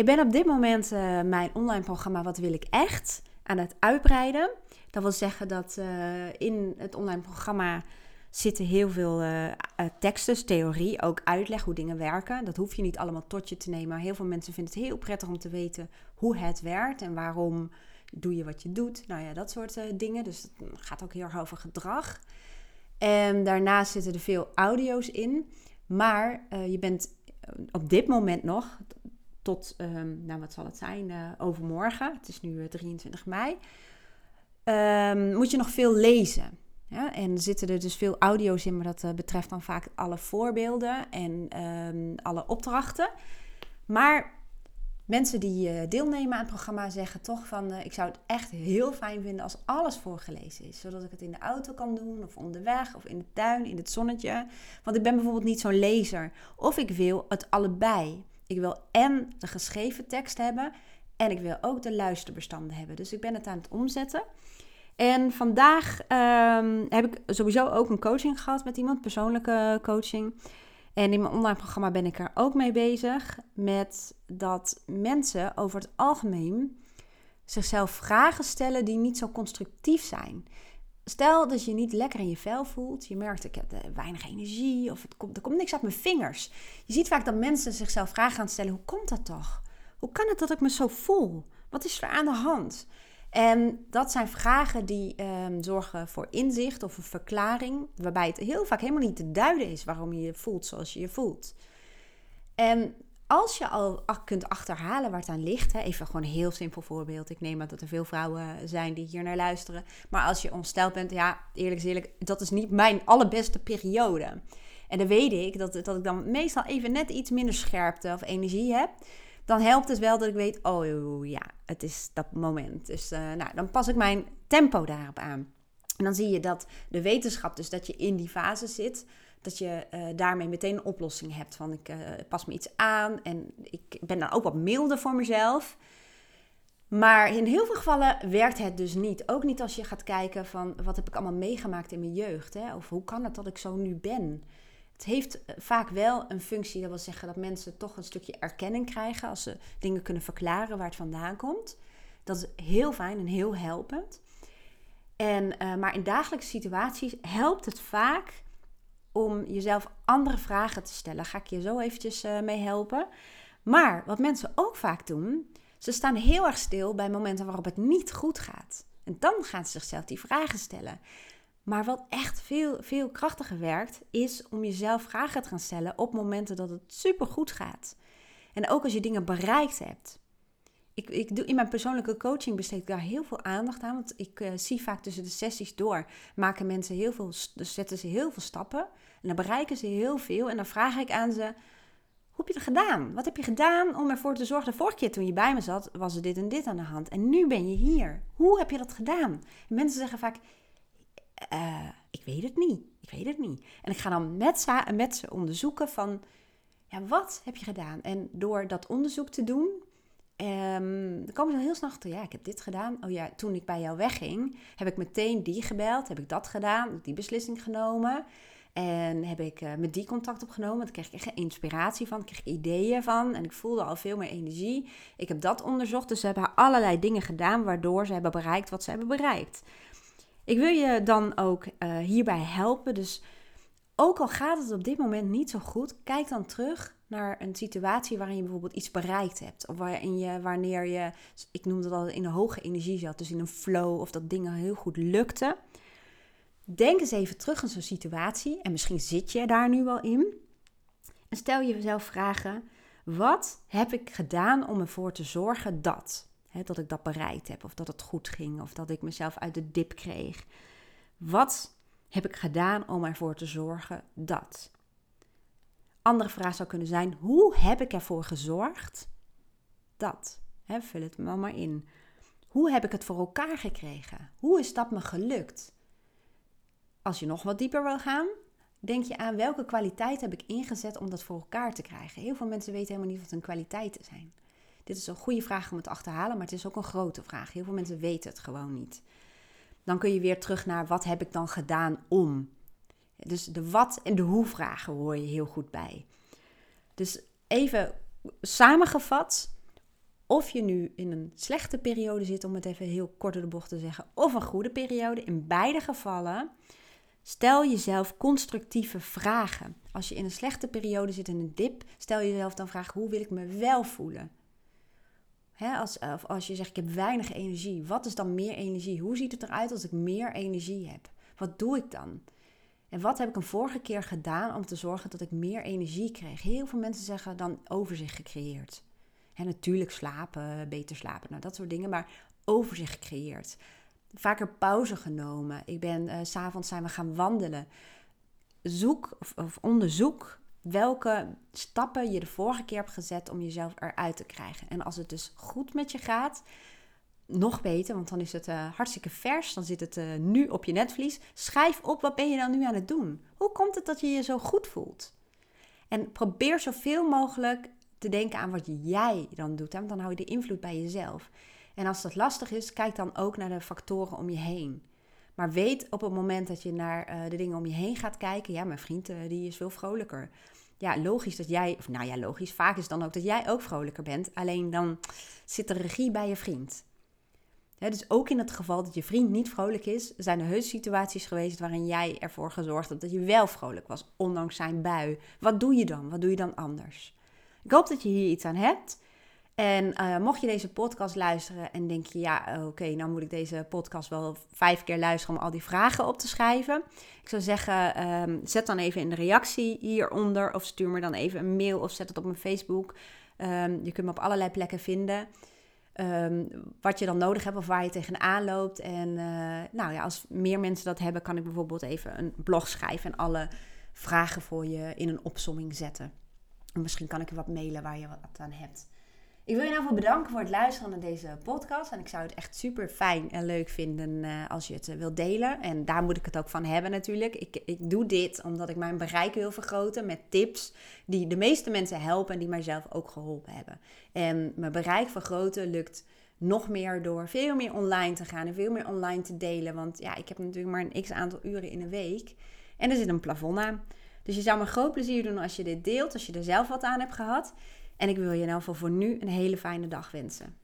Ik ben op dit moment uh, mijn online programma Wat wil ik echt aan het uitbreiden. Dat wil zeggen dat uh, in het online programma zitten heel veel uh, teksten, theorie, ook uitleg hoe dingen werken. Dat hoef je niet allemaal tot je te nemen. Maar heel veel mensen vinden het heel prettig om te weten hoe het werkt en waarom doe je wat je doet. Nou ja, dat soort dingen. Dus het gaat ook heel erg over gedrag. En daarnaast zitten er veel audio's in. Maar je bent op dit moment nog, tot, um, nou wat zal het zijn, uh, overmorgen, het is nu 23 eh, mei, um, moet je nog veel lezen. En zitten er dus veel audio's in, maar dat uh, betreft dan vaak alle voorbeelden en um, alle opdrachten. Maar mensen die deelnemen aan het programma zeggen toch van... ik zou het echt heel fijn vinden als alles voorgelezen is. Zodat ik het in de auto kan doen, of onderweg, of in de tuin, in het zonnetje. Want ik ben bijvoorbeeld niet zo'n lezer. Of ik wil het allebei. Ik wil en de geschreven tekst hebben en ik wil ook de luisterbestanden hebben. Dus ik ben het aan het omzetten. En vandaag ehm, heb ik sowieso ook een coaching gehad met iemand, persoonlijke coaching. En in mijn online programma ben ik er ook mee bezig met dat mensen over het algemeen zichzelf vragen stellen die niet zo constructief zijn. Stel dat je niet lekker in je vel voelt, je merkt ik heb eh, weinig energie of komt, er komt niks uit mijn vingers. Je ziet vaak dat mensen zichzelf vragen gaan stellen, hoe komt dat toch? Hoe kan het dat ik me zo voel? Wat is er aan de hand? En dat zijn vragen die ehm, zorgen voor inzicht of een verklaring, waarbij het heel vaak helemaal niet te duiden is waarom je je voelt zoals je je voelt. En als je al kunt achterhalen waar het aan ligt, hè, even gewoon een heel simpel voorbeeld. Ik neem aan dat er veel vrouwen zijn die hier naar luisteren. Maar als je ongesteld bent, ja, eerlijk eerlijk, dat is niet mijn allerbeste periode. En dan weet ik dat, dat ik dan meestal even net iets minder scherpte of energie heb. Dan helpt het wel dat ik weet, oh ja, het is dat moment. Dus uh, nou, dan pas ik mijn tempo daarop aan. En dan zie je dat de wetenschap, dus dat je in die fase zit, dat je uh, daarmee meteen een oplossing hebt. Van ik uh, pas me iets aan en ik ben dan ook wat milder voor mezelf. Maar in heel veel gevallen werkt het dus niet. Ook niet als je gaat kijken van wat heb ik allemaal meegemaakt in mijn jeugd. Hè? Of hoe kan het dat ik zo nu ben. Het heeft eh, vaak wel een functie, dat wil zeggen dat mensen toch een stukje erkenning krijgen als ze dingen kunnen verklaren waar het vandaan komt. Dat is heel fijn en heel helpend. En, uh, maar in dagelijkse situaties helpt het vaak om jezelf andere vragen te stellen. Ga ik je zo eventjes uh, mee helpen. Maar wat mensen ook vaak doen, ze staan heel erg stil bij momenten waarop het niet goed gaat. En dan gaan ze zichzelf die vragen stellen. Maar wat echt veel, veel krachtiger werkt, is om jezelf vragen te gaan stellen op momenten dat het super goed gaat. En ook als je dingen bereikt hebt. Ik, ik doe, in mijn persoonlijke coaching besteed ik daar heel veel aandacht aan. Want ik uh, zie vaak tussen de sessies door maken mensen heel veel, dus zetten ze heel veel stappen. En dan bereiken ze heel veel. En dan vraag ik aan ze: Hoe heb je het gedaan? Wat heb je gedaan om ervoor te zorgen? De vorige keer toen je bij me zat, was er dit en dit aan de hand. En nu ben je hier. Hoe heb je dat gedaan? En mensen zeggen vaak: uh, Ik weet het niet. Ik weet het niet. En ik ga dan met ze, met ze onderzoeken van. Ja, wat heb je gedaan? En door dat onderzoek te doen, Um, dan komen ze heel snel achter, ja, ik heb dit gedaan. Oh ja, toen ik bij jou wegging, heb ik meteen die gebeld, heb ik dat gedaan, die beslissing genomen. En heb ik uh, met die contact opgenomen. Daar kreeg ik echt inspiratie van, ik kreeg ideeën van. En ik voelde al veel meer energie. Ik heb dat onderzocht. Dus ze hebben allerlei dingen gedaan waardoor ze hebben bereikt wat ze hebben bereikt. Ik wil je dan ook uh, hierbij helpen. Dus ook al gaat het op dit moment niet zo goed, kijk dan terug naar een situatie waarin je bijvoorbeeld iets bereikt hebt. Of waarin je, wanneer je, ik noemde dat al, in een hoge energie zat. Dus in een flow of dat dingen heel goed lukten. Denk eens even terug aan zo'n situatie. En misschien zit je daar nu wel in. En stel jezelf vragen: wat heb ik gedaan om ervoor te zorgen dat? dat ik dat bereikt heb, of dat het goed ging, of dat ik mezelf uit de dip kreeg. Wat heb ik gedaan om ervoor te zorgen dat? Andere vraag zou kunnen zijn: hoe heb ik ervoor gezorgd dat? vul het maar, maar in. Hoe heb ik het voor elkaar gekregen? Hoe is dat me gelukt? Als je nog wat dieper wil gaan, denk je aan welke kwaliteit heb ik ingezet om dat voor elkaar te krijgen. Heel veel mensen weten helemaal niet wat hun kwaliteiten zijn. Dit is een goede vraag om het achterhalen, maar het is ook een grote vraag. Heel veel mensen weten het gewoon niet. Dan kun je weer terug naar wat heb ik dan gedaan om. Dus de wat en de hoe vragen hoor je heel goed bij. Dus even samengevat, of je nu in een slechte periode zit, om het even heel kort door de bocht te zeggen, of een goede periode. In beide gevallen stel jezelf constructieve vragen. Als je in een slechte periode zit, in een dip, stel jezelf dan vraag: hoe wil ik me wel voelen? als, of als je zegt, ik heb weinig energie. Wat is dan meer energie? Hoe ziet het eruit als ik meer energie heb? Wat doe ik dan? En wat heb ik een vorige keer gedaan om te zorgen dat ik meer energie kreeg? Heel veel mensen zeggen dan overzicht gecreëerd. En natuurlijk slapen, beter slapen, nou dat soort dingen, maar overzicht gecreëerd. Vaker pauze genomen. Ik ben, uh, s'avonds zijn we gaan wandelen. Zoek of onderzoek welke stappen je de vorige keer hebt gezet om jezelf eruit te krijgen. En als het dus goed met je gaat, nog beter, want dan is het uh, hartstikke vers. Dan zit het uh, nu op je netvlies. Schrijf op, wat ben je dan nu aan het doen? Hoe komt het dat je je zo goed voelt? En probeer zoveel mogelijk te denken aan wat jij dan doet. Want dan hou je de invloed bij jezelf. En als dat lastig is, kijk dan ook naar de factoren om je heen. Maar weet op het moment dat je naar uh, de dingen om je heen gaat kijken, ja, mijn vriend die is veel vrolijker. Ja, logisch dat jij, of nou ja, logisch, vaak is dan ook dat jij ook vrolijker bent. Alleen dan zit de regie bij je vriend dus ook in het geval dat je vriend niet vrolijk is, zijn er heus situaties geweest waarin jij ervoor gezorgd hebt dat je wel vrolijk was, ondanks zijn bui. Wat doe je dan? Wat doe je dan anders? Ik hoop dat je hier iets aan hebt. En uh, mocht je deze podcast luisteren en denk je, ja, oké, okay, nou moet ik deze podcast wel vijf keer luisteren om al die vragen op te schrijven. Ik zou zeggen, um, zet dan even in de reactie hieronder of stuur me dan even een mail of zet het op mijn Facebook. Um, je kunt me op allerlei plekken vinden. Ehm, wat je dan nodig hebt of waar je tegenaan loopt. En uh, nou ja, als meer mensen dat hebben, kan ik bijvoorbeeld even een blog schrijven en alle vragen voor je in een opsomming zetten. En misschien kan ik je wat mailen waar je wat aan hebt. Ik wil je nou voor bedanken voor het luisteren naar deze podcast. En ik zou het echt super fijn en leuk vinden uh, als je het uh, wilt delen. En daar moet ik het ook van hebben natuurlijk. Ik, ik doe dit omdat ik mijn bereik wil vergroten met tips die de meeste mensen helpen en die mijzelf ook geholpen hebben. En mijn bereik vergroten lukt nog meer door veel meer online te gaan en veel meer online te delen. Want ja, ik heb natuurlijk maar een x aantal uren in een week. En er zit een plafond aan. Dus je zou me groot plezier doen als je dit deelt, als je er zelf wat aan hebt gehad. En ik wil je in elk geval voor nu een hele fijne dag wensen.